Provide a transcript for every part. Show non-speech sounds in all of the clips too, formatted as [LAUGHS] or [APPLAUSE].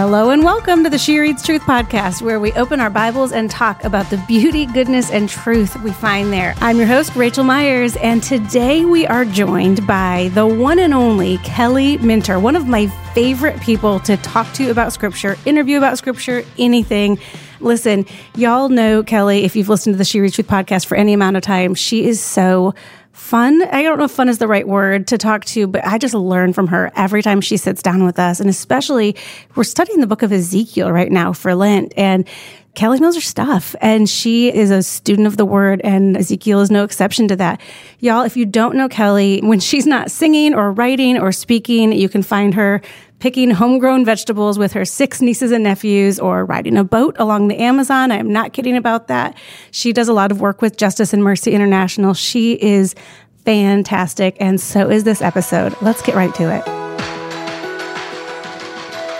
Hello and welcome to the She Reads Truth podcast, where we open our Bibles and talk about the beauty, goodness, and truth we find there. I'm your host, Rachel Myers, and today we are joined by the one and only Kelly Minter, one of my favorite people to talk to about Scripture, interview about Scripture, anything. Listen, y'all know Kelly, if you've listened to the She Reads Truth podcast for any amount of time, she is so fun. I don't know if fun is the right word to talk to, but I just learn from her every time she sits down with us. And especially, we're studying the book of Ezekiel right now for Lent. And Kelly knows her stuff and she is a student of the word and Ezekiel is no exception to that. Y'all, if you don't know Kelly, when she's not singing or writing or speaking, you can find her picking homegrown vegetables with her six nieces and nephews or riding a boat along the Amazon. I am not kidding about that. She does a lot of work with Justice and Mercy International. She is fantastic, and so is this episode. Let's get right to it.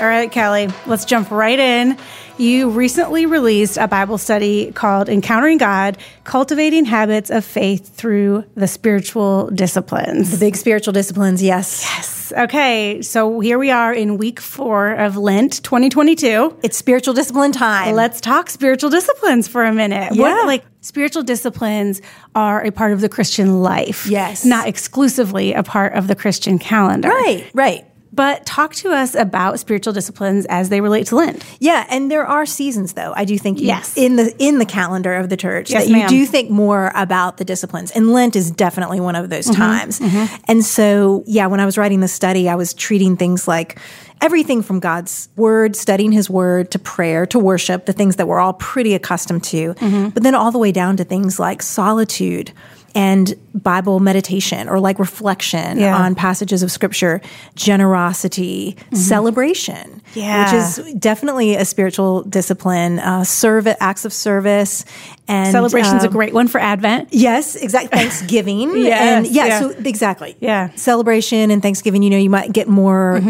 All right, Kelly, let's jump right in. You recently released a Bible study called Encountering God Cultivating Habits of Faith Through the Spiritual Disciplines. The big spiritual disciplines, yes. Yes. Okay, so here we are in week four of Lent 2022. It's spiritual discipline time. Let's talk spiritual disciplines for a minute. Yeah. What, like, spiritual disciplines are a part of the Christian life. Yes. Not exclusively a part of the Christian calendar. right, right. But talk to us about spiritual disciplines as they relate to Lent. Yeah, and there are seasons though. I do think Yes. in the in the calendar of the church Yes, that you do think more about the disciplines. And Lent is definitely one of those Mm-hmm, times. And so, yeah, when I was writing the study, I was treating things like everything from God's word, studying his word to prayer to worship, the things that we're all pretty accustomed to. Mm-hmm. But then all the way down to things like solitude and Bible meditation or like reflection Yeah. on passages of scripture, generosity, celebration, Mm-hmm. Yeah. which is definitely a spiritual discipline, uh, serve acts of service and Celebration's a um, great one for Advent. Yes, exactly. [LAUGHS] Thanksgiving. Yes, and yeah, yeah. so exactly. Yeah. Celebration and Thanksgiving, you know, you might get more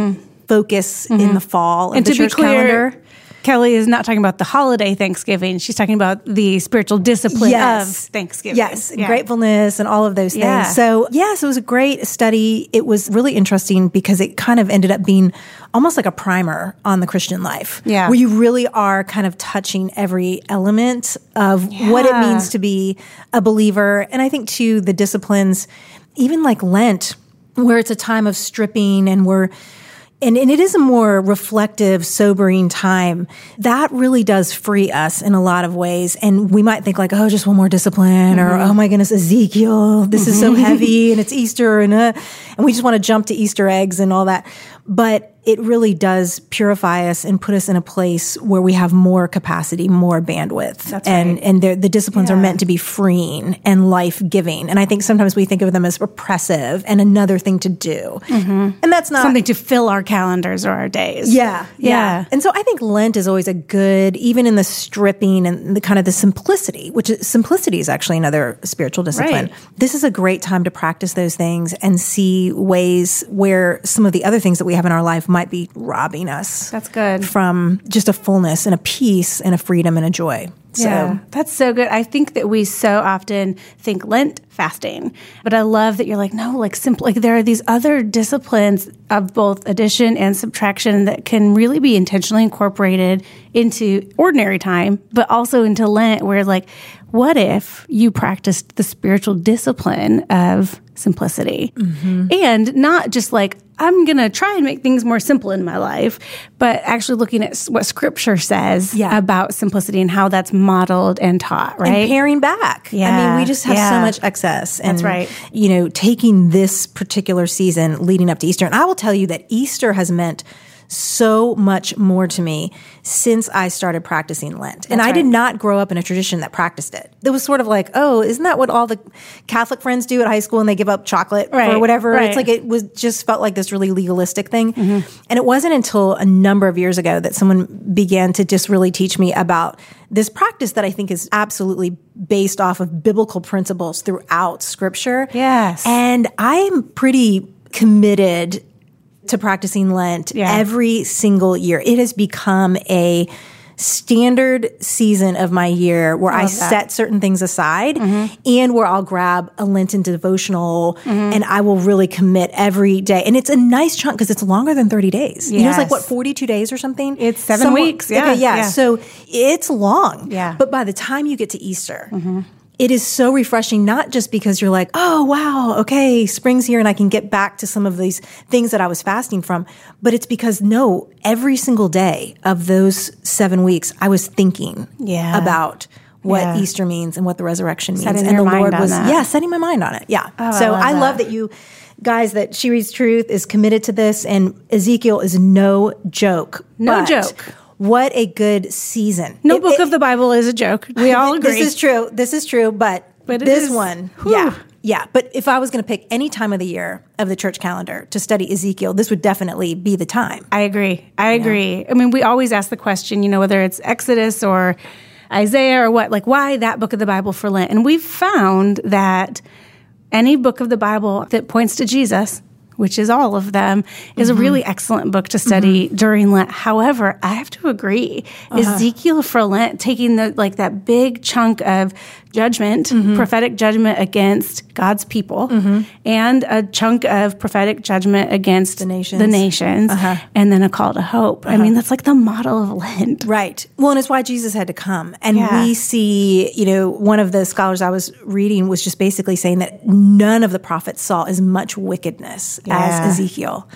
focus in the fall Mm-hmm. And the to be clear, calendar. Kelly is not talking about the holiday Thanksgiving. She's talking about the spiritual discipline of Thanksgiving. Yes, Yeah. gratefulness and all of those things. Yeah. So, yes, it was a great study. It was really interesting because it kind of ended up being almost like a primer on the Christian life. Yeah. Where you really are kind of touching every element of what it means to be a believer. And I think, too, the disciplines, even like Lent, where it's a time of stripping and we're and, and it is a more reflective, sobering time. That really does free us in a lot of ways. And we might think like, oh, just one more discipline or, oh my goodness, Ezekiel, this is so heavy and it's Easter and, uh, and we just want to jump to Easter eggs and all that. But it really does purify us and put us in a place where we have more capacity, more bandwidth. That's and, right. and the disciplines are meant to be freeing and life giving. And I think sometimes we think of them as oppressive and another thing to do. Mm-hmm. And that's not Something to fill our calendars or our days. yeah, Yeah. yeah. And so I think Lent is always a good, even in the stripping and the kind of the simplicity, which is, simplicity is actually another spiritual discipline. Right. This is a great time to practice those things and see ways where some of the other things that we have in our life might be robbing us That's good. from just a fullness and a peace and a freedom and a joy. So Yeah, that's so good. I think that we so often think Lent fasting, but I love that you're like, no, like simple, like there are these other disciplines of both addition and subtraction that can really be intentionally incorporated into ordinary time, but also into Lent, where like, what if you practiced the spiritual discipline of simplicity mm-hmm. and not just like, I'm going to try and make things more simple in my life, but actually looking at what scripture says Yeah. about simplicity and how that's modeled and taught, right? and paring back. Yeah. I mean, we just have yeah. so much excess. And, That's right. You know, taking this particular season leading up to Easter, and I will tell you that Easter has meant so much more to me since I started practicing Lent. and I did not grow up in a tradition that practiced it. It was sort of like, oh, isn't that what all the Catholic friends do at high school and they give up chocolate Right, or whatever? right. It's like it was just felt like this really legalistic thing. Mm-hmm. And it wasn't until a number of years ago that someone began to just really teach me about this practice that I think is absolutely based off of biblical principles throughout scripture. Yes. And I'm pretty committed to practicing Lent Yeah. every single year. It has become a standard season of my year where I set certain things aside mm-hmm. and where I'll grab a Lenten devotional mm-hmm. and I will really commit every day. And it's a nice chunk because it's longer than 30 days. You know, it's like what, 42 days or something? It's seven weeks, yeah, Okay, yeah. yeah. So it's long. Yeah. But by the time you get to Easter, mm-hmm. It is so refreshing, not just because you're like, oh, wow, okay, spring's here and I can get back to some of these things that I was fasting from, but it's because no, every single day of those seven weeks, I was thinking Yeah. about what Yeah. Easter means and what the resurrection means. Setting and the mind Lord was, that. yeah, setting my mind on it. Yeah. Oh, I so love I that. love that you guys, that She Reads Truth is committed to this and Ezekiel is no joke. No joke. What a good season. No It- book it- of the Bible is a joke. [LAUGHS] We all agree. this is true. This is true. But, But this is- one, whew. yeah, yeah. But if I was going to pick any time of the year of the church calendar to study Ezekiel, this would definitely be the time. I agree. I agree. I mean, we always ask the question, you know, whether it's Exodus or Isaiah or what, like, why that book of the Bible for Lent? And we've found that any book of the Bible that points to Jesus, which is all of them, is a mm-hmm. really excellent book to study mm-hmm. during Lent. However, I have to agree, uh-huh. Ezekiel for Lent, taking the like that big chunk of judgment, mm-hmm. prophetic judgment against God's people, and a chunk of prophetic judgment against the nations. the nations, uh-huh. and then a call to hope. I mean, uh-huh. that's like the model of Lent. Right. Well, and it's why Jesus had to come. And Yeah. we see, you know, one of the scholars I was reading was just basically saying that none of the prophets saw as much wickedness Yeah. as Ezekiel.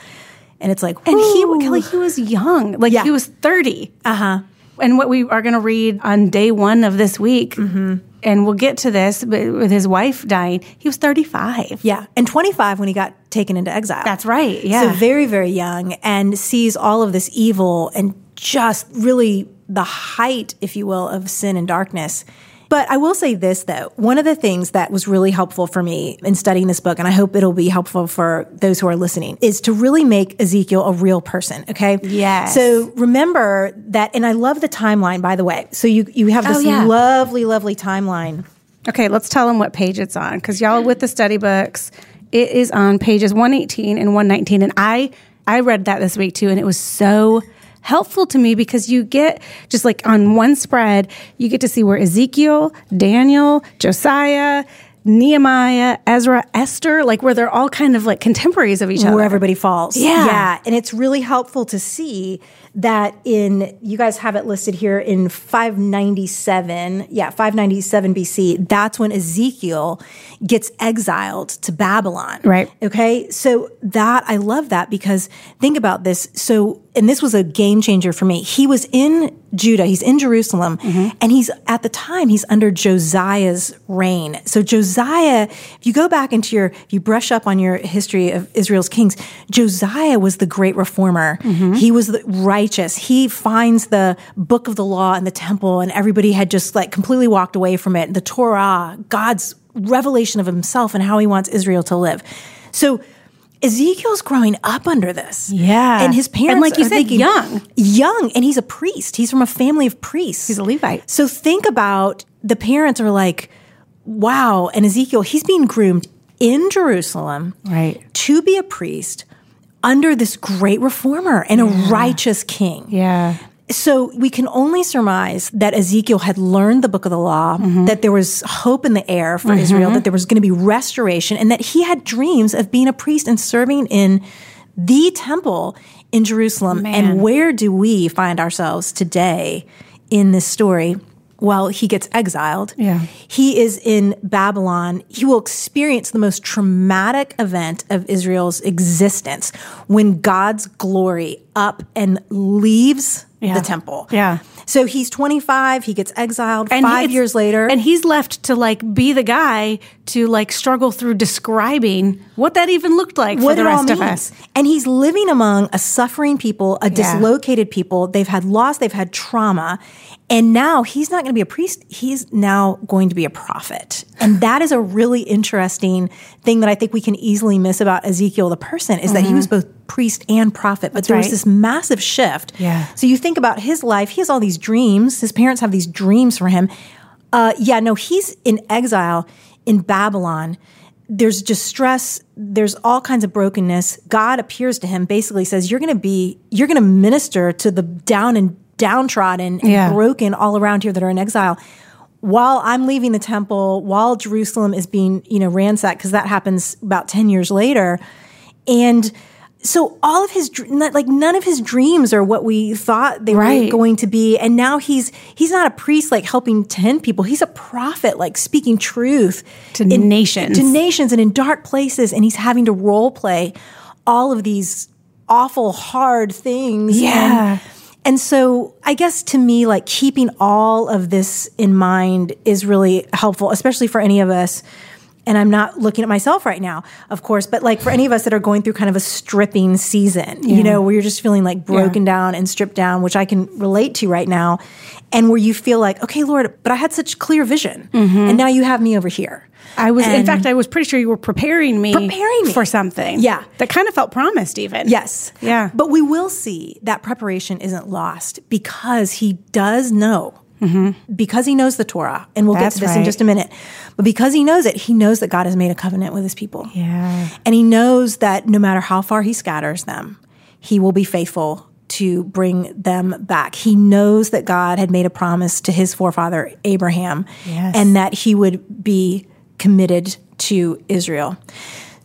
And it's like, And he. Kelly, he was young. Like Yeah. he was 30. uh huh. And what we are going to read on day one of this week, Mm-hmm. and we'll get to this, but with his wife dying, he was 35. Yeah. And 25 when he got taken into exile. That's right. Yeah. So very, very young and sees all of this evil and just really the height, if you will, of sin and darkness. But I will say this though, one of the things that was really helpful for me in studying this book, and I hope it'll be helpful for those who are listening, is to really make Ezekiel a real person. Okay. Yes. So remember that, and I love the timeline, by the way. So you, you have this Oh, yeah. lovely, lovely timeline. Okay, let's tell them what page it's on because y'all with the study books, it is on pages 118 and 119. And I I read that this week too, and it was so helpful to me because you get just like on one spread, you get to see where Ezekiel, Daniel, Josiah, Nehemiah, Ezra, Esther, like where they're all kind of like contemporaries of each other. where everybody falls. Yeah. Yeah. And it's really helpful to see that in, you guys have it listed here in 597. Yeah, 597 BC. That's when Ezekiel gets exiled to Babylon. Right. Okay. So that, I love that because think about this. So, and this was a game changer for me. He was in Judah, he's in Jerusalem, mm-hmm. and he's at the time, he's under Josiah's reign. So, Josiah, if you go back into your, if you brush up on your history of Israel's kings, Josiah was the great reformer. Mm-hmm. He was the righteous. He finds the book of the law in the temple, and everybody had just like completely walked away from it. The Torah, God's revelation of himself and how he wants Israel to live. So, Ezekiel's growing up under this. Yeah. And his parents And like you are said, thinking- young. Young. And he's a priest. He's from a family of priests. He's a Levite. So think about the parents are like, wow. And Ezekiel, he's being groomed in Jerusalem Right. to be a priest under this great reformer and a righteous king. Yeah. So we can only surmise that Ezekiel had learned the book of the law, Mm-hmm. that there was hope in the air for Israel, that there was going to be restoration, and that he had dreams of being a priest and serving in the temple in Jerusalem. Man. And where do we find ourselves today in this story? Well, he gets exiled. Yeah. He is in Babylon. He will experience the most traumatic event of Israel's existence when God's glory up and leaves Yeah. the temple. Yeah. So he's 25, he gets exiled And five it's- years later. And he's left to like be the guy to like struggle through describing what that even looked like for what the it all rest of us. And he's living among a suffering people, a dislocated people. They've had loss, they've had trauma. And now he's not going to be a priest. He's now going to be a prophet. And that is a really interesting thing that I think we can easily miss about Ezekiel, the person, is that he was both priest and prophet. But there was Mm-hmm. right. this massive shift. Yeah. So you think about his life, he has all these dreams. His parents have these dreams for him. Uh, yeah, no, he's in exile in Babylon. There's distress. There's all kinds of brokenness. God appears to him, basically says, "You're going to be, you're going to minister to the down and downtrodden and Yeah. broken all around here that are in exile. While I'm leaving the temple, while Jerusalem is being, you know, ransacked, because that happens about 10 years later. And so all of his, like none of his dreams are what we thought they were going to be. And now he's, he's not a priest like helping 10 people. He's a prophet like speaking truth To nations. to nations and in dark places. And he's having to role play all of these awful, hard things. Yeah. And, and so I guess to me, like keeping all of this in mind is really helpful, especially for any of us. And I'm not looking at myself right now, of course, but like for any of us that are going through kind of a stripping season, you know, where you're just feeling like broken down and stripped down, which I can relate to right now. And where you feel like, okay, Lord, but I had such clear vision. Mm-hmm. And now you have me over here. I was, in fact, I was pretty sure you were preparing me, Preparing me. for something. Yeah. that kind of felt promised, even. Yes. Yeah. But we will see that preparation isn't lost because he does know, because he knows the Torah, and we'll Mm-hmm. That's get to this in just a minute. But because he knows it, he knows that God has made a covenant with his people. Yeah. And he knows that no matter how far he scatters them, he will be faithful to bring them back. He knows that God had made a promise to his forefather Abraham Yes. and that he would be committed to Israel.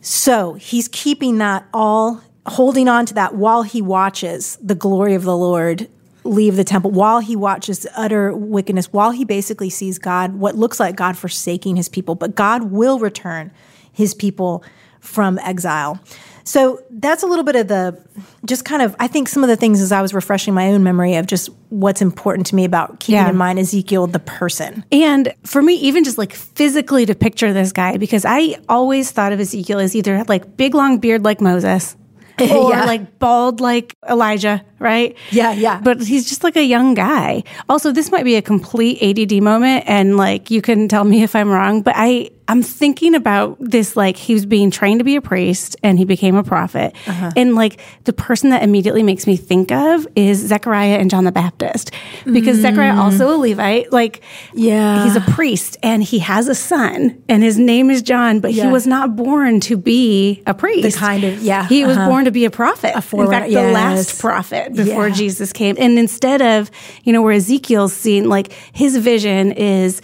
So he's keeping that all, holding on to that while he watches the glory of the Lord leave the temple, while he watches utter wickedness, while he basically sees God, what looks like God forsaking his people, but God will return his people from exile. So that's a little bit of the, just kind of, I think some of the things as I was refreshing my own memory of just what's important to me about keeping Yeah. in mind Ezekiel, the person. And for me, even just like physically to picture this guy, because I always thought of Ezekiel as either like big long beard like Moses [LAUGHS] or Yeah. like bald like Elijah, right? Yeah, yeah. But he's just like a young guy. Also, this might be a complete ADD moment and like you can tell me if I'm wrong, but I I'm thinking about this like he was being trained to be a priest and he became a prophet. Uh-huh. And like the person that immediately makes me think of is Zechariah and John the Baptist. Because Zechariah also a Levite, like Mm. Yeah. he's a priest and he has a son and his name is John, but he was not born to be a priest. The kind of- yeah, He was uh-huh. born to be a prophet. In forerunner, fact, the last prophet before Yeah. Jesus came. And instead of, you know, where Ezekiel's seen, like his vision is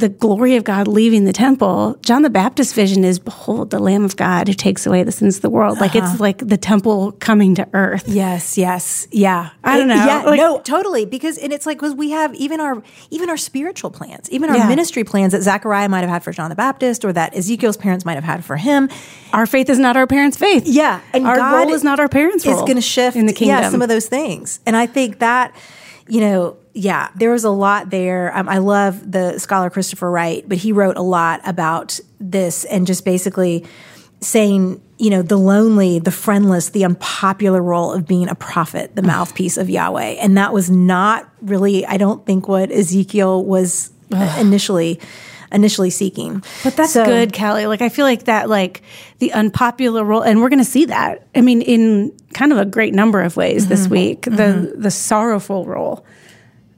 the glory of God leaving the temple. John the Baptist's vision is, behold, the Lamb of God who takes away the sins of the world. Like Uh-huh. it's like the temple coming to earth. Yes, yes, yeah. I don't It- know, Yeah, like- no, totally. Because and it's like because we have even our even our spiritual plans, even our Yeah. ministry plans that Zechariah might have had for John the Baptist, or that Ezekiel's parents might have had for him. Our faith is not our parents' faith. Yeah, and our God role is not our parents' role. going to shift in the kingdom. Yeah, some of those things, and I think that you know, yeah, there was a lot there. Um, I love the scholar Christopher Wright, but he wrote a lot about this and just basically saying, you know, the lonely, the friendless, the unpopular role of being a prophet, the mouthpiece of Yahweh, and that was not really, I don't think, what Ezekiel was initially initially seeking. But that's So- good, Kelly. Like I feel like that, like the unpopular role, and we're going to see that. I mean, in kind of a great number of ways this Mm-hmm. week, the the sorrowful role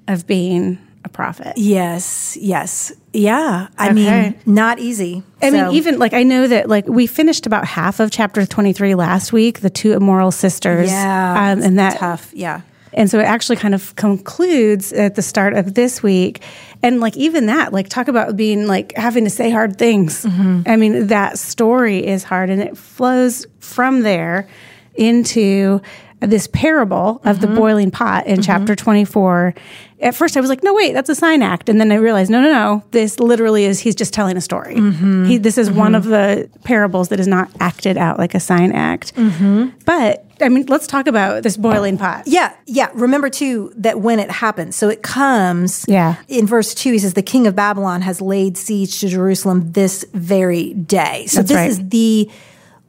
of being a prophet. Yes, yes, yeah. I Okay. mean, not easy. I So- mean, even like I know that like we finished about half of chapter twenty three last week, the two immoral sisters, Yeah, um, and that tough. Yeah. And so it actually kind of concludes at the start of this week. And like even that, like talk about being like having to say hard things. Mm-hmm. I mean, that story is hard and it flows from there into this parable of the mm-hmm. boiling pot in mm-hmm. chapter 24. At first I was like, no, wait, that's a sign act. And then I realized, no, no, no, this literally is, he's just telling a story. Mm-hmm. He, this is one mm-hmm. of the parables that is not acted out like a sign act. Mm-hmm. But I mean, let's talk about this boiling pot. Yeah, yeah. Remember too that when it happens, so it comes. Yeah. In verse two, he says, "The king of Babylon has laid siege to Jerusalem this very day." So That's this right. is the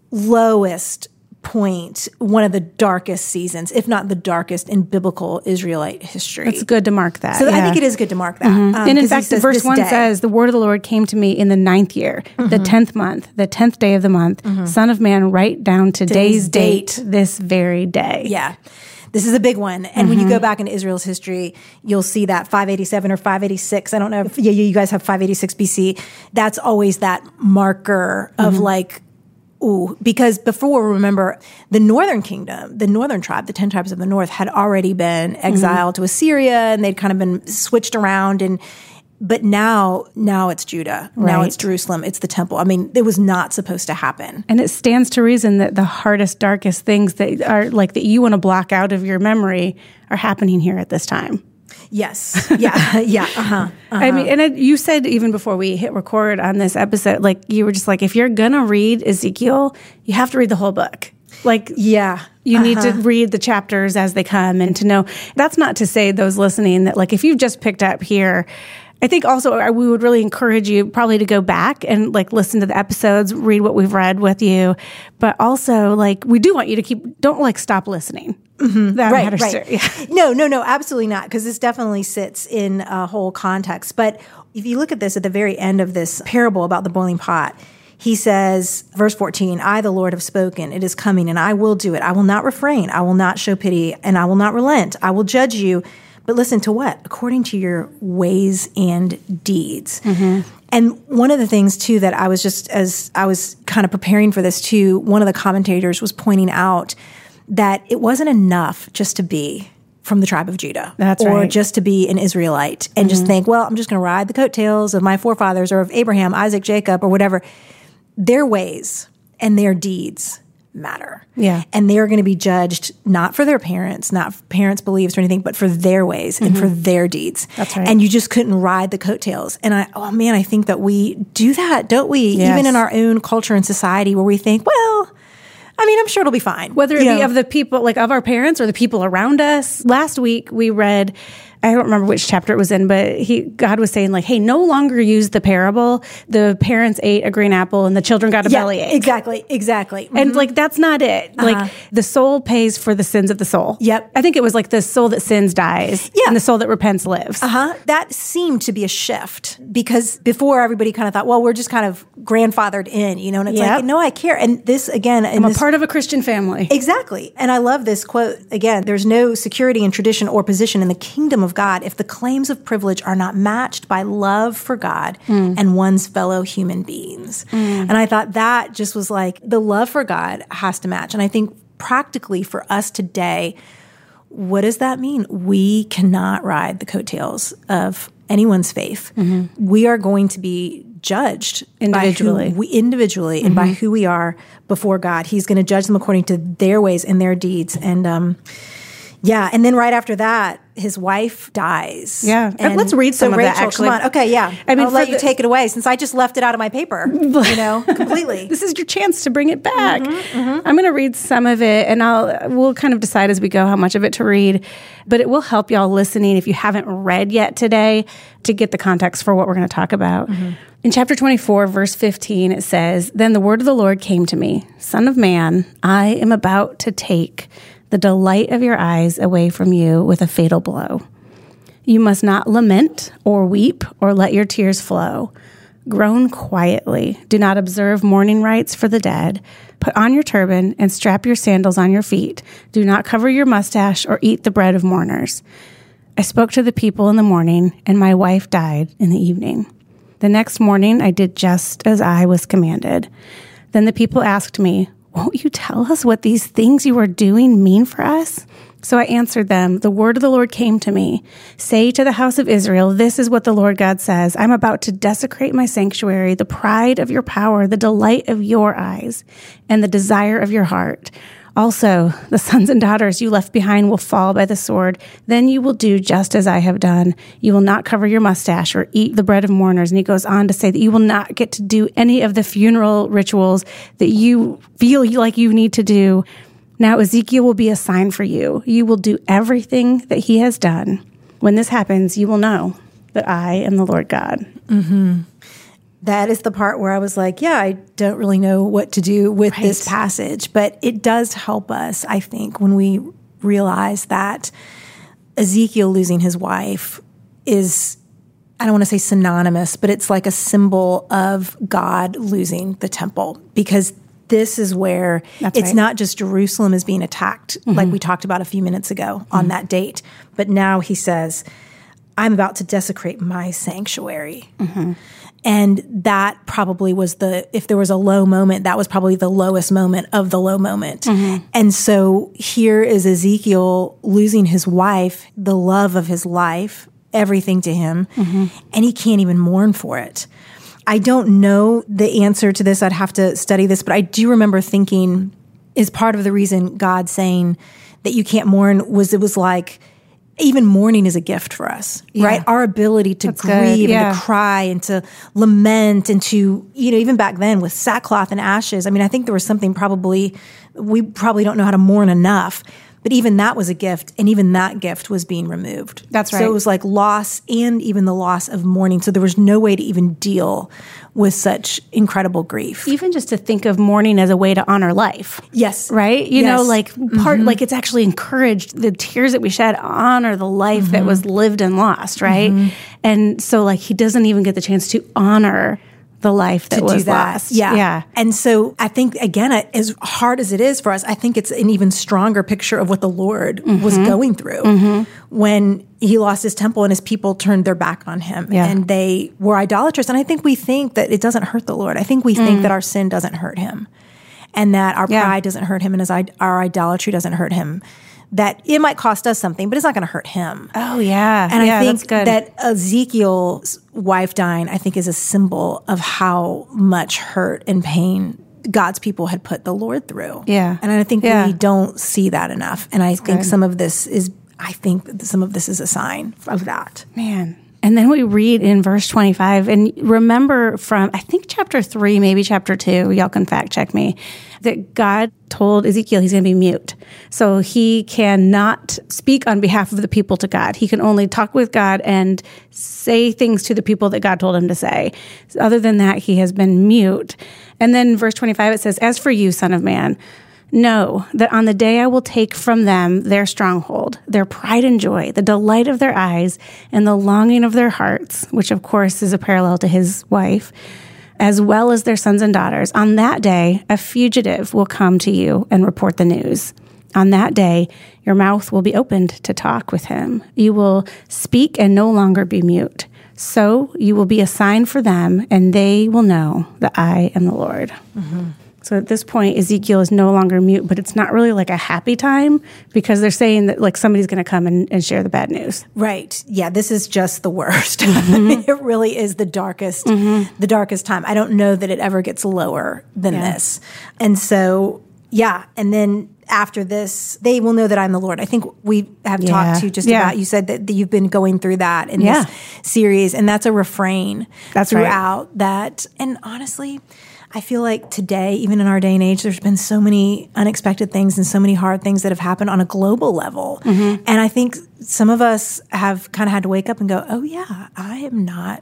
lowest point, one of the darkest seasons, if not the darkest in biblical Israelite history. It's good to mark that. so I think it is good to mark that. Um, and in fact, the says verse one day. Mm-hmm. says, "The word of the Lord came to me in the ninth year, the tenth month, the tenth day of the month. Son of man, write down today's Day's date, this very day." Yeah. This is a big one. And when you Mm-hmm. go back into Israel's history, you'll see that 587 or 586. I don't know if yeah, you guys have 586 BC. That's always that marker of Mm-hmm. like ooh, because before, remember, the northern kingdom, the northern tribe, the 10 tribes of the north had already been mm-hmm. exiled to Assyria and they'd kind of been switched around and but now now it's Judah. Now it's Jerusalem. It's the temple. I mean, it was not supposed to happen. And it stands to reason that the hardest, darkest things that are like that you want to block out of your memory are happening here at this time. Yes. Yeah. [LAUGHS] yeah. Uh-huh. I mean, and it, you said even before we hit record on this episode, like you were just like, if you're gonna read Ezekiel, you have to read the whole book. Like, Yeah. you need to read the chapters as they come and to know. That's not to say those listening that like if you've just picked up here. I think also uh, we would really encourage you probably to go back and like listen to the episodes, read what we've read with you, but also like we do want you to keep don't like stop listening. Mm-hmm. That right, matters right. too. Yeah. [LAUGHS] No, no, no, absolutely not, because this definitely sits in a whole context. But if you look at this at the very end of this parable about the boiling pot, he says, verse 14, I, the Lord, have spoken. It is coming, and I will do it. I will not refrain. I will not show pity, and I will not relent. I will judge you. But listen to what? According to your ways and deeds. Mm-hmm. And one of the things too that I was just as I was kind of preparing for this too, one of the commentators was pointing out that it wasn't enough just to be from the tribe of Judah That's or right. just to be an Israelite and just think, well, I'm just going to ride the coattails of my forefathers or of Abraham, Isaac, Jacob, or whatever. Their ways and their deeds matter. Yeah. And they're going to be judged not for their parents, not for parents' beliefs or anything, but for their ways and for their deeds. Mm-hmm. That's right. And you just couldn't ride the coattails. And I, oh man, I think that we do that, don't we? Yes. Even in our own culture and society where we think, well, I mean, I'm sure it'll be fine. whether it You be know? of the people like of our parents or the people around us last week we read i don't remember which chapter it was in but he god was saying like hey no longer use the parable the parents ate a green apple and the children got a yeah, bellyache exactly, exactly. and like that's not it like the soul pays for the sins of the soul Yep. i think it was like the soul that sins dies Yeah. and the soul that repents lives Uh-huh. That seemed to be a shift because before everybody kind of thought, well, we're just kind of grandfathered in, you know, and it's Yep. like, no, I care. And this again, i'm a part of a christian family Exactly. And I love this quote again there's no security in tradition or position in the kingdom of God if the claims of privilege are not matched by love for God mm. and one's fellow human beings. Mm. And I thought that just was like the love for God has to match. And I think practically for us today, what does that mean? We cannot ride the coattails of anyone's faith. Mm-hmm. We are going to be judged Individually. we individually and by mm-hmm. who we are before God. He's going to judge them according to their ways and their deeds. And um, yeah, and then right after that, his wife dies. Yeah. and Let's read some so of that, Rachel, actually. Come on, okay, yeah. I mean, I'll let for you take it away since I just left it out of my paper. [LAUGHS] You know, [LAUGHS] completely. this is your chance to bring it back. Mm-hmm, I'm going to read some of it, and I'll we'll kind of decide as we go how much of it to read. But it will help y'all listening if you haven't read yet today to get the context for what we're going to talk about. Mm-hmm. In chapter 24, verse 15, it says, "Then the word of the Lord came to me, Son of man, I am about to take the delight of your eyes away from you with a fatal blow." You must not lament or weep or let your tears flow. Groan quietly. Do not observe mourning rites for the dead. Put on your turban and strap your sandals on your feet. Do not cover your mustache or eat the bread of mourners. I spoke to the people in the morning, and my wife died in the evening. The next morning, I did just as I was commanded. Then the people asked me, Won't you tell us what these things you are doing mean for us? So I answered them, The word of the Lord came to me. Say to the house of Israel, This is what the Lord God says I'm about to desecrate my sanctuary, the pride of your power, the delight of your eyes, and the desire of your heart. Also, the sons and daughters you left behind will fall by the sword. Then you will do just as I have done. You will not cover your mustache or eat the bread of mourners. And he goes on to say that you will not get to do any of the funeral rituals that you feel like you need to do. Now, Ezekiel will be a sign for you. You will do everything that he has done. When this happens, you will know that I am the Lord God. Mm-hmm. That is the part where I was like, yeah, I don't really know what to do with this passage, but it does help us, I think, when we realize that Ezekiel losing his wife is, I don't want to say synonymous, but it's like a symbol of God losing the temple because this is where That's it's right. not just Jerusalem is being attacked, like mm-hmm. we talked about a few minutes ago on mm-hmm. that date, but now he says, I'm about to desecrate my sanctuary. Mm-hmm. And that probably was the, if there was a low moment, that was probably the lowest moment of the low moment. Mm-hmm. And so here is Ezekiel losing his wife, the love of his life, everything to him, mm-hmm. and he can't even mourn for it. I don't know the answer to this. I'd have to study this, but I do remember thinking is part of the reason God saying that you can't mourn was it was like even mourning is a gift for us, right? Our ability to That's grieve Yeah. and to cry and to lament and to, you know, even back then with sackcloth and ashes. I mean, I think there was something probably, we probably don't know how to mourn enough. But even that was a gift, and even that gift was being removed. That's right. So it was like loss and even the loss of mourning. So there was no way to even deal with such incredible grief. Even just to think of mourning as a way to honor life. Yes. Right? You know, like part, mm-hmm. like it's actually encouraged the tears that we shed honor the life that mm-hmm. was lived and lost, right? Mm-hmm. And so, like, he doesn't even get the chance to honor the life that to was do that. lost. Yeah. Yeah. And so I think, again, as hard as it is for us, I think it's an even stronger picture of what the Lord was Mm-hmm. going through when he lost his temple and his people turned their back on him Yeah. and they were idolatrous. And I think we think that it doesn't hurt the Lord. I think we think that our sin doesn't hurt him and that our Mm. Yeah. pride doesn't hurt him and his, our idolatry doesn't hurt him. That it might cost us something, but it's not going to hurt him. Oh, yeah. And yeah, I think that's that Ezekiel's wife dying, I think, is a symbol of how much hurt and pain God's people had put the Lord through. Yeah. And I think Yeah. we don't see that enough. And I think good. some of this is, I think some of this is a sign of that. Man. And then we read in verse 25, and remember from, I think, chapter three, maybe chapter two, y'all can fact check me, that God told Ezekiel he's going to be mute. So he cannot speak on behalf of the people to God. He can only talk with God and say things to the people that God told him to say. Other than that, he has been mute. And then verse 25, it says, As for you, son of man, Know that on the day I will take from them their stronghold, their pride and joy, the delight of their eyes, and the longing of their hearts, which of course is a parallel to his wife, as well as their sons and daughters. On that day, a fugitive will come to you and report the news. On that day, your mouth will be opened to talk with him. You will speak and no longer be mute. So you will be a sign for them, and they will know that I am the Lord. Mm-hmm. So at this point, Ezekiel is no longer mute, but it's not really like a happy time because they're saying that like somebody's going to come and, and share the bad news. Right. Yeah, this is just the worst. [LAUGHS] Mm-hmm. it really is the darkest, the darkest time. I don't know that it ever gets lower than Yeah. this. And so, yeah, and then after this, they will know that I'm the Lord. I think we have Yeah. talked to you just Yeah. about you said that, that you've been going through that in Yeah. this series, and that's a refrain That's right. throughout that. And honestly, I feel like today, even in our day and age, there's been so many unexpected things and so many hard things that have happened on a global level. Mm-hmm. And I think some of us have kind of had to wake up and go, oh, yeah, I am not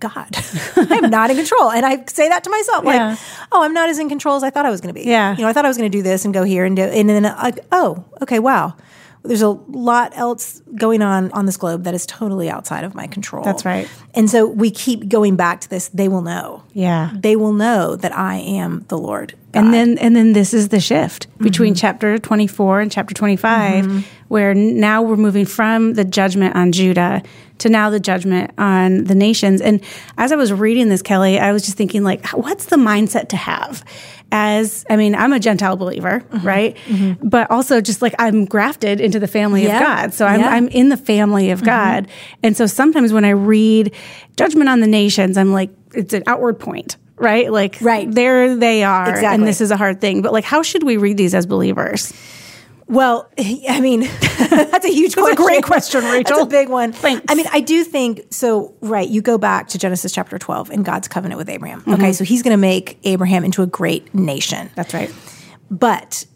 God. [LAUGHS] I'm not in control. And I say that to myself, Yeah. like, oh, I'm not as in control as I thought I was going to be. Yeah. You know, I thought I was going to do this and go here and do, and then oh, okay, wow. There's a lot else going on on this globe that is totally outside of my control. That's right. And so we keep going back to this. They will know. Yeah. They will know that I am the Lord. And then and then this is the shift between mm-hmm. chapter 24 and chapter 25 mm-hmm. where now we're moving from the judgment on Judah to now the judgment on the nations. And as I was reading this Kelly, I was just thinking like what's the mindset to have? As I mean, I'm a Gentile believer, mm-hmm. right? Mm-hmm. But also just like I'm grafted into the family Yeah. of God. So I'm Yeah. I'm in the family of mm-hmm. God. And so sometimes when I read judgment on the nations, I'm like it's an outward point. Right? Like Right. there they are Exactly. and this is a hard thing but like how should we read these as believers Well, [LAUGHS] I mean, [LAUGHS] that's a huge question. a great question, Rachel. That's a big one. Thanks. I mean, I do think so. Right. You go back to Genesis chapter 12 and God's covenant with Abraham. Mm-hmm. Okay. So he's going to make Abraham into a great nation. that's right But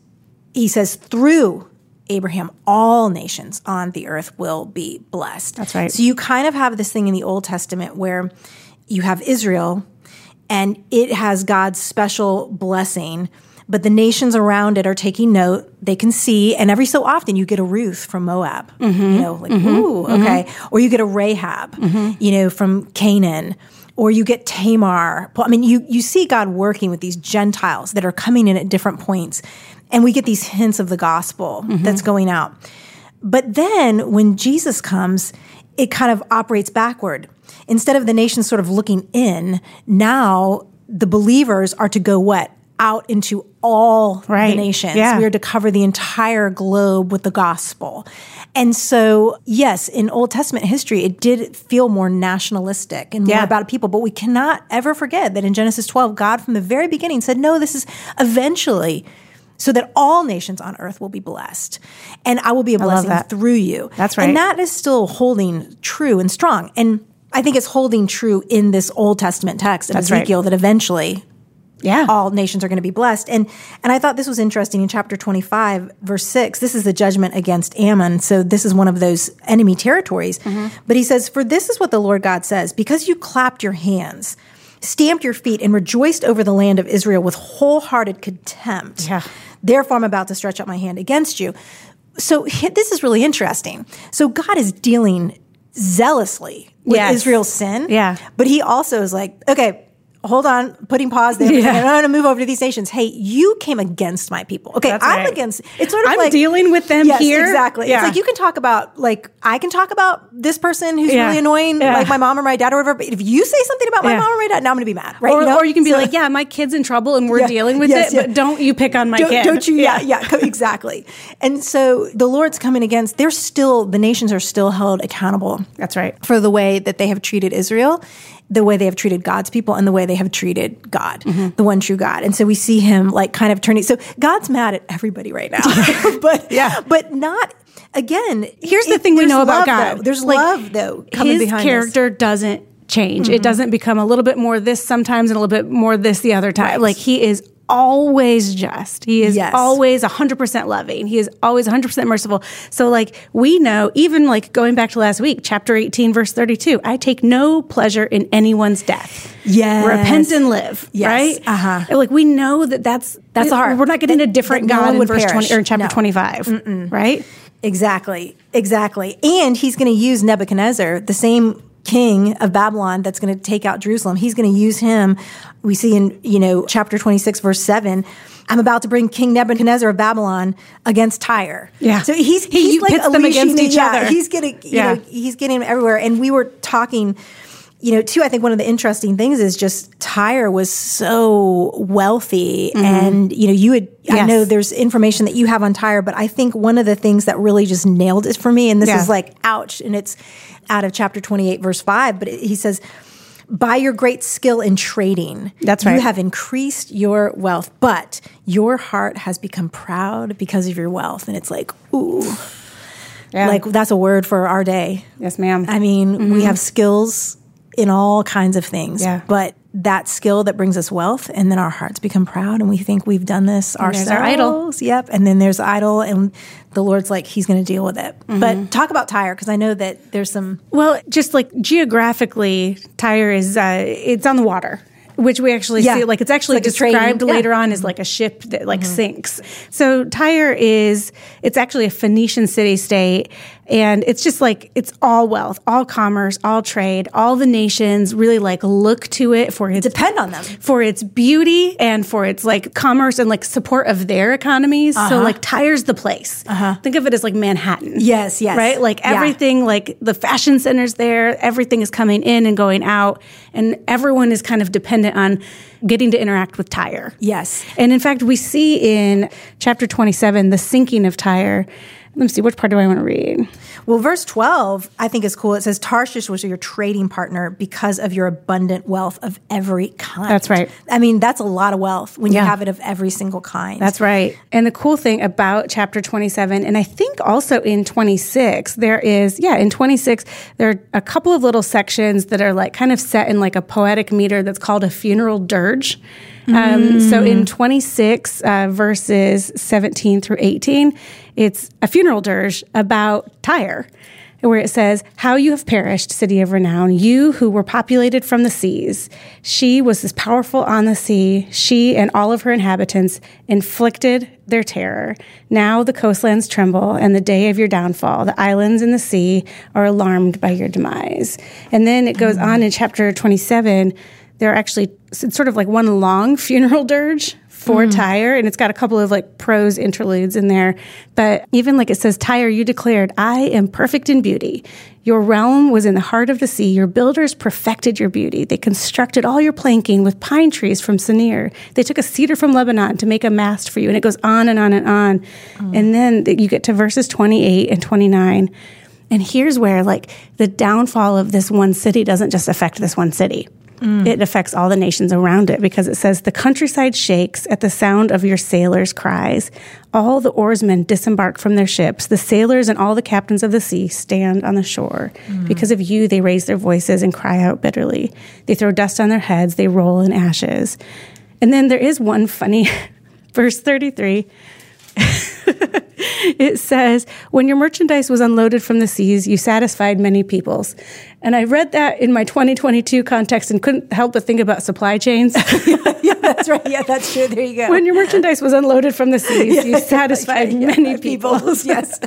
he says, through Abraham, all nations on the earth will be blessed. That's right. So you kind of have this thing in the Old Testament where you have Israel and it has God's special blessing, but the nations around it are taking note. They can see, and every so often you get a Ruth from Moab, you mm-hmm. know, like, mm-hmm. ooh, mm-hmm. okay. Or you get a Rahab, you know, from Canaan. Or you get Tamar. I mean, you, you see God working with these Gentiles that are coming in at different points. And we get these hints of the gospel that's going out. But then when Jesus comes, it kind of operates backward. Instead of the nations sort of looking in, now the believers are to go what? Out into all the nations. Yeah. We are to cover the entire globe with the gospel. And so, yes, in Old Testament history, it did feel more nationalistic and more Yeah. about people. But we cannot ever forget that in Genesis 12, God from the very beginning said, no, this is eventually so that all nations on earth will be blessed. And I will be a blessing through you. That's right. And that is still holding true and strong. And I think it's holding true in this Old Testament text of That's right. Ezekiel that eventually Yeah. all nations are going to be blessed. And and I thought this was interesting in chapter 25 verse 6. This is the judgment against Ammon. So this is one of those enemy territories. Mm-hmm. But he says, "For this is what the Lord God says, because you clapped your hands, stamped your feet and rejoiced over the land of Israel with wholehearted contempt. Yeah. Therefore I'm about to stretch out my hand against you." So this is really interesting. So God is dealing zealously with Yes. Israel's sin. Yeah. But he also is like, okay, hold on, putting pause there. Yeah. I'm going to move over to these nations. Hey, you came against my people. Okay, That's I'm right. against. It's sort of I'm like dealing with them yes, here. Exactly. Yeah. It's like you can talk about like I can talk about this person who's Yeah. really annoying, Yeah. like my mom or my dad or whatever. But if you say something about my mom or my dad, now I'm going to be mad, right? Or, know? or you can be So- like, yeah, my kid's in trouble and we're dealing with Yes, it, but don't you pick on my don't, kid. don't you? Yeah, yeah, [LAUGHS] exactly. And so the Lord's coming against. They're still the nations are still held accountable That's right. for the way that they have treated Israel, the way they have treated God's people, and the way they have treated God, Mm-hmm. the one true God. And so we see him like kind of turning. So God's mad at everybody right now, [LAUGHS] [LAUGHS] but Yeah. but not again. Here's the it- thing we know about God. though. There's Like, love though coming His. Mm-hmm. character doesn't change. It doesn't become a little bit more this sometimes and a little bit more this the other time. Right. Like he is always just. He is Yes. always 100% loving. He is always 100% merciful. So like we know even like going back to last week, chapter 18 verse 32, I take no pleasure in anyone's death. Yes. Repent and live, Yes. right? Uh-huh. Like we know that that's That's the heart. We're not getting That- a different no God in verse 20 or in chapter No. 25, right? Exactly, exactly. And he's going to use Nebuchadnezzar, the same king of Babylon that's going to take out Jerusalem. He's going to use him. We see in, you know, chapter 26, verse 7. I'm about to bring King Nebuchadnezzar of Babylon against Tyre. Yeah. So he's, He he's like pits them against each yeah, other. He's getting, you Yeah. know, he's getting everywhere. And we were talking, you know, too, I think one of the interesting things is just Tyre was so wealthy. And, you know, you had, I Mm-hmm. Know there's information that you have on Tyre, but I think one of the things that really just nailed it for me, and this Yeah. is like, ouch, and it's out of chapter 28, verse 5, but he says, by your great skill in trading, That's right. You have increased your wealth, but your heart has become proud because of your wealth. And it's like, ooh, Yeah. like that's a word for our day. yes, ma'am. I mean, we mm-hmm. have skills in all kinds of things, Mm-hmm. Yeah. but that skill that brings us wealth, and then our hearts become proud, and we think we've done this there's ourselves. our idol. Yep, and then there's idol, and the Lord's like He's going to deal with it. Mm-hmm. But talk about Tyre because I know that there's some. Well, just like geographically, Tyre is uh, it's on the water, which we actually Yeah. see. Like it's actually It's like described yeah. Mm-hmm. later on as like a ship that like sinks. So Tyre is it's actually a Phoenician city state, and it's just like it's all wealth, all commerce, all trade. All the nations really like look to it for its Depend on them. for its beauty and for its like commerce and like support of their economies. So like Tyre's the place. Uh-huh. Think of it as like Manhattan. Uh-huh. Yes, yes. Right? Like Yeah. everything, like the fashion centers there, everything is coming in and going out, and everyone is kind of dependent on getting to interact with Tyre. Yes. And in fact, we see in chapter 27 the sinking of Tyre. Let me see, which part do I want to read? Well, verse 12, I think is cool. It says, Tarshish was your trading partner because of your abundant wealth of every kind. That's right. I mean, that's a lot of wealth when Yeah. you have it of every single kind. That's right. And the cool thing about chapter 27, and I think also in 26, there is, yeah, in 26, there are a couple of little sections that are like kind of set in like a poetic meter that's called a funeral dirge. Um, so in 26, uh, verses 17 through 18, it's a funeral dirge about Tyre where it says, How you have perished, city of renown, you who were populated from the seas. She was as powerful on the sea, she and all of her inhabitants inflicted their terror. Now the coastlands tremble, and the day of your downfall, the islands in the sea are alarmed by your demise. And then it goes on in chapter 27, there are actually, it's sort of like one long [LAUGHS] funeral dirge for mm-hmm. Tyre, and it's got a couple of like prose interludes in there. But even like it says, Tyre, you declared, I am perfect in beauty. Your realm was in the heart of the sea. Your builders perfected your beauty. They constructed all your planking with pine trees from Senir. They took a cedar from Lebanon to make a mast for you. And it goes on and on and on. Mm. And then you get to verses 28 and 29. And here's where like the downfall of this one city doesn't just affect this one city. Mm. It affects all the nations around it because it says the countryside shakes at the sound of your sailors' cries. All the oarsmen disembark from their ships. The sailors and all the captains of the sea stand on the shore. Mm. Because of you, they raise their voices and cry out bitterly. They throw dust on their heads. They roll in ashes. And then there is one funny [LAUGHS] verse 33 [LAUGHS] [LAUGHS] it says, When your merchandise was unloaded from the seas, you satisfied many peoples. And I read that in my 2022 context and couldn't help but think about supply chains. [LAUGHS] [LAUGHS] yeah, that's right. Yeah, that's true. There you go. when your merchandise was unloaded from the seas, you satisfied Yeah, many peoples. yes.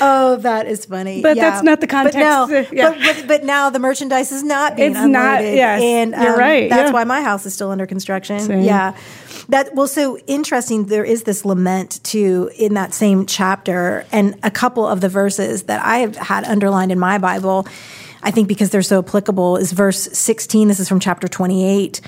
Oh, that is funny. But Yeah. that's not the context. But now, Yeah. but, but, but now the merchandise is not being It's not- unloaded. yes, and um, you're right, That's yeah. why my house is still under construction. Same. Yeah. That well, so interesting. There is this lament too in that same chapter, and a couple of the verses that I have had underlined in my Bible. I think because they're so applicable is verse 16. This is from chapter 28.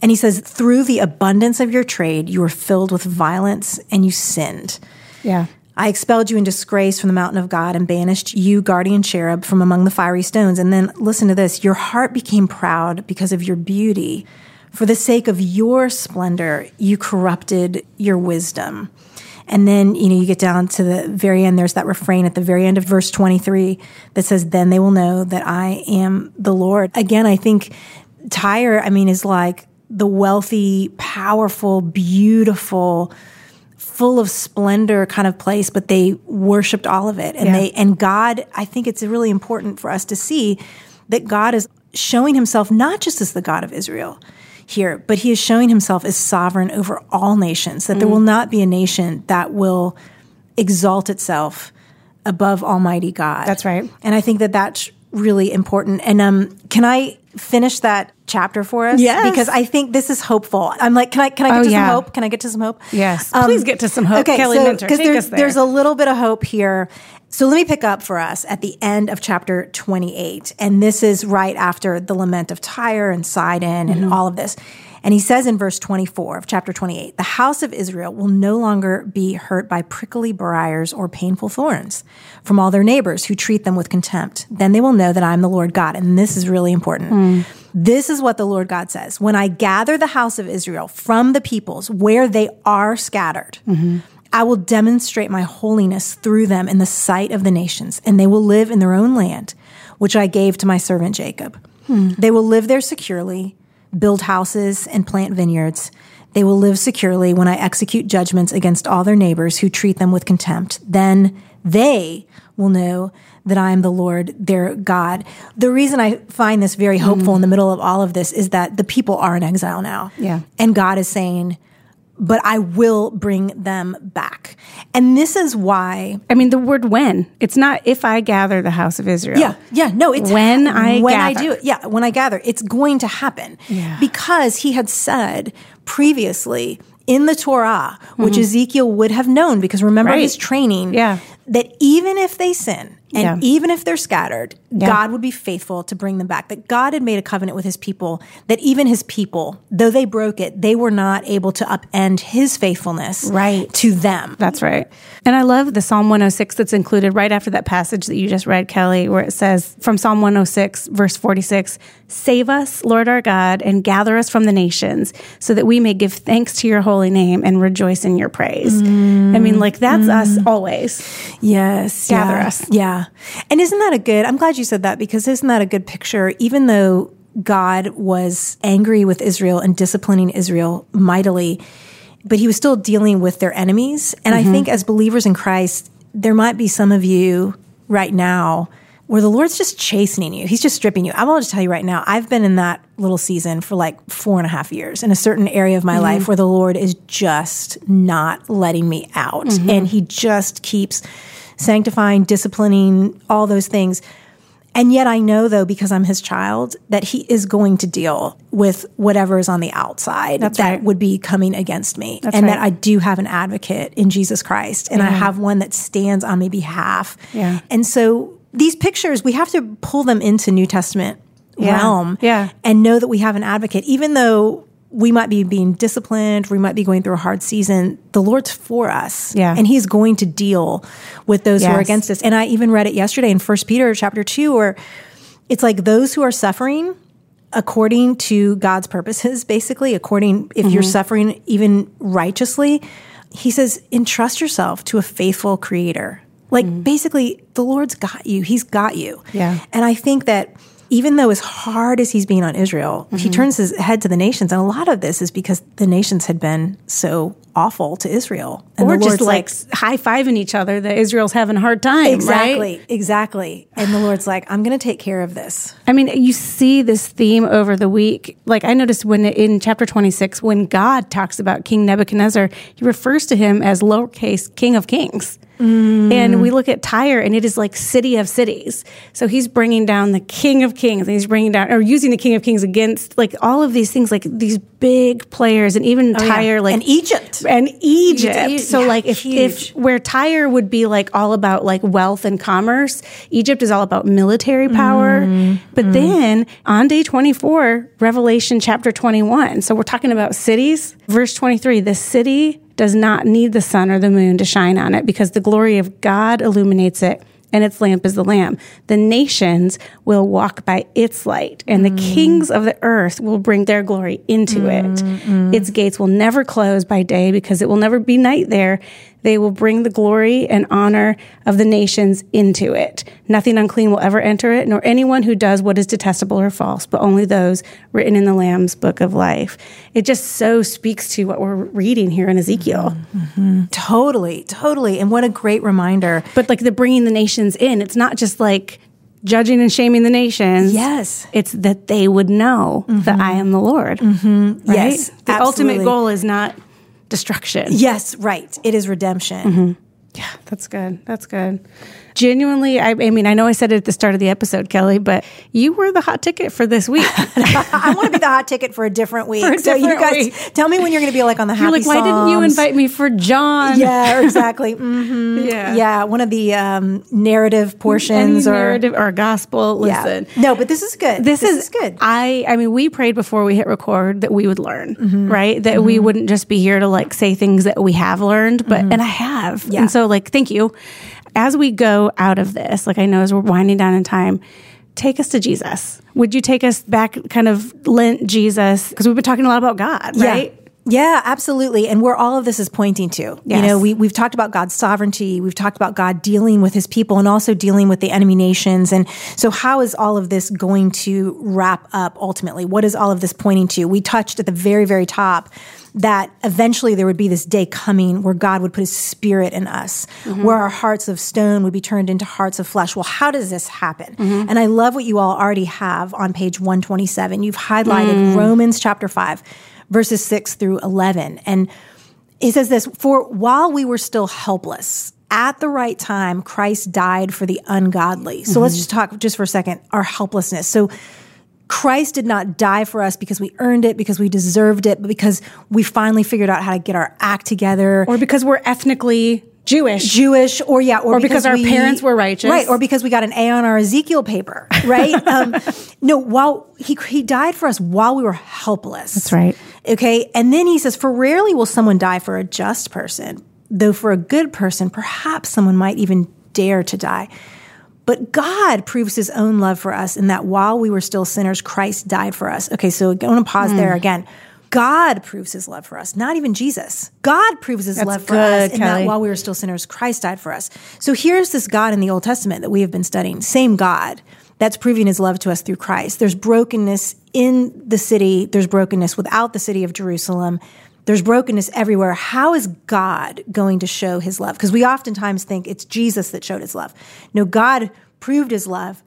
And he says, Through the abundance of your trade, you were filled with violence and you sinned. Yeah. I expelled you in disgrace from the mountain of God and banished you, guardian cherub, from among the fiery stones. And then listen to this your heart became proud because of your beauty. For the sake of your splendor, you corrupted your wisdom. And then, you know, you get down to the very end, there's that refrain at the very end of verse 23 that says, Then they will know that I am the Lord. Again, I think Tyre, I mean, is like the wealthy, powerful, beautiful, full of splendor kind of place, but they worshiped all of it. And Yeah. they and God, I think it's really important for us to see that God is showing himself not just as the God of Israel here, but he is showing himself as sovereign over all nations, that Mm. there will not be a nation that will exalt itself above Almighty God. That's right. And I think that that's really important. And um, can I finish that chapter for us? Yes. Because I think this is hopeful. I'm like, can I can I get Oh, to yeah. some hope? Can I get to some hope? Yes. Um, Please get to some hope. Kelly Minter, because take there's, us there. there's a little bit of hope here. So let me pick up for us at the end of chapter 28. And this is right after the lament of Tyre and Sidon and mm-hmm. all of this. And he says in verse 24 of chapter 28, the house of Israel will no longer be hurt by prickly briars or painful thorns from all their neighbors who treat them with contempt. Then they will know that I'm the Lord God. And this is really important. Hmm. This is what the Lord God says. When I gather the house of Israel from the peoples where they are scattered, I will demonstrate my holiness through them in the sight of the nations, and they will live in their own land, which I gave to my servant Jacob. They will live there securely, build houses, and plant vineyards. They will live securely when I execute judgments against all their neighbors who treat them with contempt. Then they will know that I am the Lord, their God. The reason I find this very hopeful in the middle of all of this is that the people are in exile now. Yeah. And God is saying, but I will bring them back. And this is why I mean, the word when. It's not if I gather the house of Israel. yeah, yeah, no, it's When I when I do it. Yeah, when I gather, it's going to happen Yeah. because he had said previously in the Torah, which Ezekiel would have known because remember Mm-hmm. Right. his training, Yeah. That even if they sin and Yeah. even if they're scattered, God would be faithful to bring them back. That God had made a covenant with his people, that even his people, though they broke it, they were not able to upend his faithfulness Right. to them. That's right. And I love the Psalm 106 that's included right after that passage that you just read, Kelly, where it says from Psalm 106, verse 46 Save us, Lord our God, and gather us from the nations, so that we may give thanks to your holy name and rejoice in your praise. I mean, like, that's mm. us always. Yes. Gather yeah, us. Yeah. And isn't that a good, I'm glad you said that because isn't that a good picture? Even though God was angry with Israel and disciplining Israel mightily, but he was still dealing with their enemies. And I mm-hmm. think as believers in Christ, there might be some of you right now where the Lord's just chastening you. He's just stripping you. I want to tell you right now, I've been in that little season for like four and a half years in a certain area of my mm-hmm. life where the Lord is just not letting me out. Mm-hmm. And he just keeps sanctifying, disciplining, all those things. And yet I know though, because I'm his child, that he is going to deal with whatever is on the outside That's that right. would be coming against me. That's and right. that I do have an advocate in Jesus Christ and I have one that stands on my behalf. Yeah. And so these pictures, we have to pull them into New Testament Yeah. realm Yeah. and know that we have an advocate, even though we might be being disciplined, we might be going through a hard season. The Lord's for us, Yeah. and He's going to deal with those who are against us. And I even read it yesterday in First Peter chapter two, where it's like those who are suffering according to God's purposes, basically, according if you're Mm-hmm. suffering even righteously, He says, entrust yourself to a faithful Creator. Like basically, the Lord's got you. He's got you. Yeah. And I think that even though as hard as he's being on Israel, Mm-hmm. he turns his head to the nations. And a lot of this is because the nations had been so awful to Israel. And or the just Lord's like high fiving each other that Israel's having a hard time. exactly, Right? exactly. And the Lord's like, I'm going to take care of this. I mean, you see this theme over the week. Like I noticed when in chapter 26, when God talks about King Nebuchadnezzar, he refers to him as lowercase king of kings. Mm. And we look at Tyre and it is like city of cities. So he's bringing down the king of kings and he's bringing down or using the king of kings against like all of these things, like these big players and even oh, Tyre, like and Egypt. And Egypt. Egypt, So like if, if where Tyre would be like all about like wealth and commerce, Egypt is all about military power. But then on day 24, Revelation chapter 21. So we're talking about cities. Verse 23, the city does not need the sun or the moon to shine on it because the glory of God illuminates it and its lamp is the lamb. The nations will walk by its light, and the mm. kings of the earth will bring their glory into it. Mm, mm. Its gates will never close by day because it will never be night there. They will bring the glory and honor of the nations into it. Nothing unclean will ever enter it, nor anyone who does what is detestable or false, but only those written in the Lamb's book of life. It just so speaks to what we're reading here in Ezekiel. Mm-hmm. Totally, totally. And what a great reminder. But like the bringing the nations in, it's not just like judging and shaming the nations. Yes. It's that they would know that mm-hmm. I am the Lord. Mm-hmm. Right? Yes, The ultimate goal is not destruction. Yes, right. It is redemption. Mm-hmm. Yeah, that's good. That's good. Genuinely, I, I mean, I know I said it at the start of the episode, Kelly, but you were the hot ticket for this week. [LAUGHS] I want to be the hot ticket for a different week. [LAUGHS] A so you guys week. tell me when you're going to be like on the You're happy like, why didn't you invite me for John? [LAUGHS] Yeah, exactly. hmm Yeah. yeah. One of the um, narrative Any portions or narrative or gospel. yeah. Listen. No, but this is good. This, is, good. I I mean, we prayed before we hit record that we would learn, right? That we wouldn't just be here to like say things that we have learned, but and I have. Yeah. And so like thank you. As we go out of this, like I know as we're winding down in time, take us to Jesus. Would you take us back kind of Lent Jesus? Because we've been talking a lot about God, right? Yeah, absolutely. And where all of this is pointing to. You know, we, we've talked about God's sovereignty. We've talked about God dealing with his people and also dealing with the enemy nations. And so how is all of this going to wrap up ultimately? What is all of this pointing to? We touched at the very, very top that eventually there would be this day coming where God would put his spirit in us, mm-hmm. where our hearts of stone would be turned into hearts of flesh. Well, how does this happen? Mm-hmm. And I love what you all already have on page 127. You've highlighted mm. Romans chapter 5, verses 6 through 11. And it says this For while we were still helpless, at the right time, Christ died for the ungodly. So let's mm-hmm. just talk just for a second our helplessness. So Christ did not die for us because we earned it, because we deserved it, but because we finally figured out how to get our act together. Or because we're ethnically Jewish. Jewish, or yeah, or, Or because our parents were righteous. right? Or because we got an A on our Ezekiel paper, right? [LAUGHS] um, no, while he he died for us while we were helpless. That's right. Okay, and then he says, "For rarely will someone die for a just person, though for a good person, perhaps someone might even dare to die." But God proves his own love for us in that while we were still sinners, Christ died for us. Okay, so I want to pause there Hmm. again. God proves his love for us, not even Jesus. God proves his love for us good, in that while we were still sinners, Christ died for us. So here's this God in the Old Testament that we have been studying, same God that's proving his love to us through Christ. There's brokenness in the city, there's brokenness without the city of Jerusalem. There's brokenness everywhere. How is God going to show his love? Because we oftentimes think it's Jesus that showed his love. No, God proved his love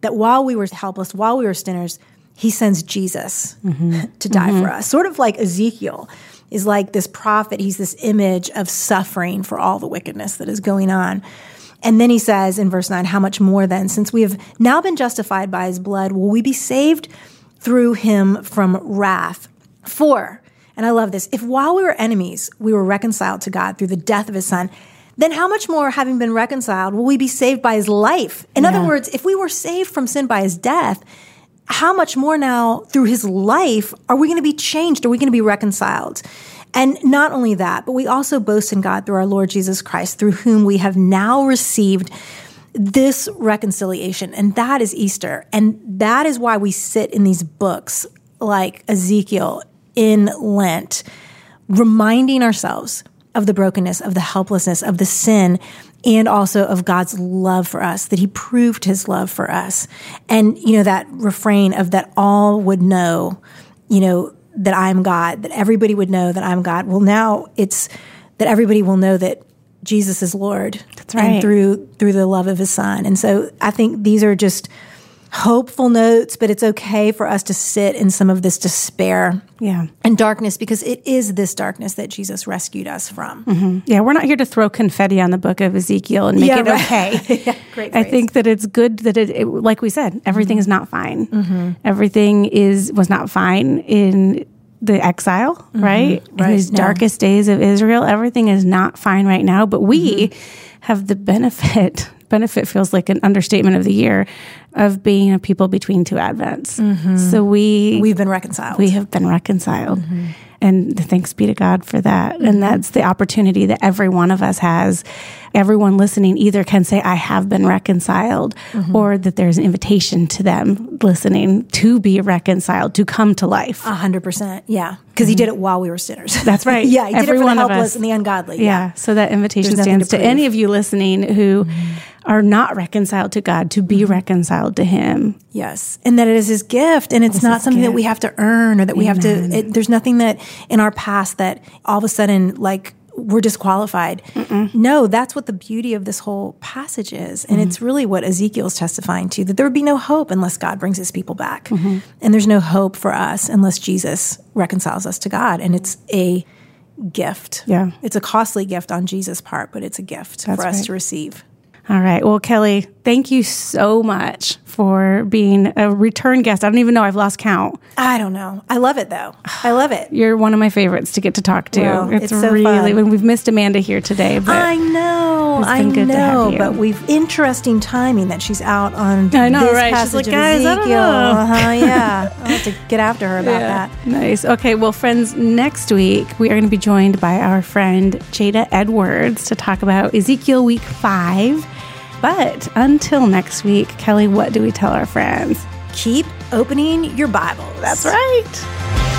that while we were helpless, while we were sinners, he sends Jesus mm-hmm. [LAUGHS] to die for mm-hmm. us. Sort of like Ezekiel is like this prophet. He's this image of suffering for all the wickedness that is going on. And then he says in verse 9, How much more then, since we have now been justified by his blood, will we be saved through him from wrath? For, and I love this, if while we were enemies, we were reconciled to God through the death of his son, then how much more, having been reconciled, will we be saved by his life? In yeah. other words, if we were saved from sin by his death, how much more now through his life are we going to be changed? Are we going to be reconciled? And not only that, but we also boast in God through our Lord Jesus Christ, through whom we have now received this reconciliation. And that is Easter. And that is why we sit in these books like Ezekiel in Lent, reminding ourselves of the brokenness, of the helplessness, of the sin, and also of God's love for us, that He proved His love for us. And, you know, that refrain of that all would know, you know, that I'm God, that everybody would know that I'm God. Well, now it's that everybody will know that Jesus is Lord. That's right. And through through the love of his son. And so I think these are just hopeful notes, but it's okay for us to sit in some of this despair yeah. and darkness because it is this darkness that Jesus rescued us from. Mm-hmm. Yeah, we're not here to throw confetti on the book of Ezekiel and make yeah, it right. okay. [LAUGHS] yeah, great I think that it's good that it, it like we said, everything mm-hmm. is not fine. Mm-hmm. Everything is was not fine in the exile, mm-hmm. right? right? In these no. darkest days of Israel, everything is not fine right now, but we mm-hmm. have the benefit benefit feels like an understatement of the year of being a people between two advents. Mm-hmm. So we we've been reconciled. We have been reconciled. Mm-hmm. And thanks be to God for that. Mm-hmm. And that's the opportunity that every one of us has. Everyone listening either can say, I have been reconciled, mm-hmm. or that there's an invitation to them listening to be reconciled, to come to life. A hundred percent. Yeah. Because he mm-hmm. did it while we were sinners. [LAUGHS] That's right. yeah. He every did it for the helpless and the ungodly. Yeah. yeah. So that invitation stands to, to any of you listening who mm-hmm are not reconciled to God to be mm-hmm. reconciled to Him. Yes. And that it is His gift and it's, it's not something gift. that we have to earn or that Amen. we have to, it, there's nothing that in our past that all of a sudden, like, we're disqualified. Mm-mm. No, that's what the beauty of this whole passage is. And mm-hmm. it's really what Ezekiel is testifying to that there would be no hope unless God brings his people back. Mm-hmm. And there's no hope for us unless Jesus reconciles us to God. And it's a gift. Yeah. It's a costly gift on Jesus' part, but it's a gift that's for us right. to receive. All right. Well, Kelly, thank you so much for being a return guest. I don't even know. I've lost count. I don't know. I love it though. I love it. You're one of my favorites to get to talk to. Well, it's, it's so really fun. we've missed Amanda here today, but I know. I know. But we've interesting timing that she's out on [LAUGHS] I know, right? She's like, guys, Ezekiel. I don't know. Uh-huh, yeah. [LAUGHS] I'll have to get after her about yeah. that. Nice. Okay. Well, friends, next week we are going to be joined by our friend Jada Edwards to talk about Ezekiel week five. But until next week, Kelly, what do we tell our friends? Keep opening your Bible. That's right.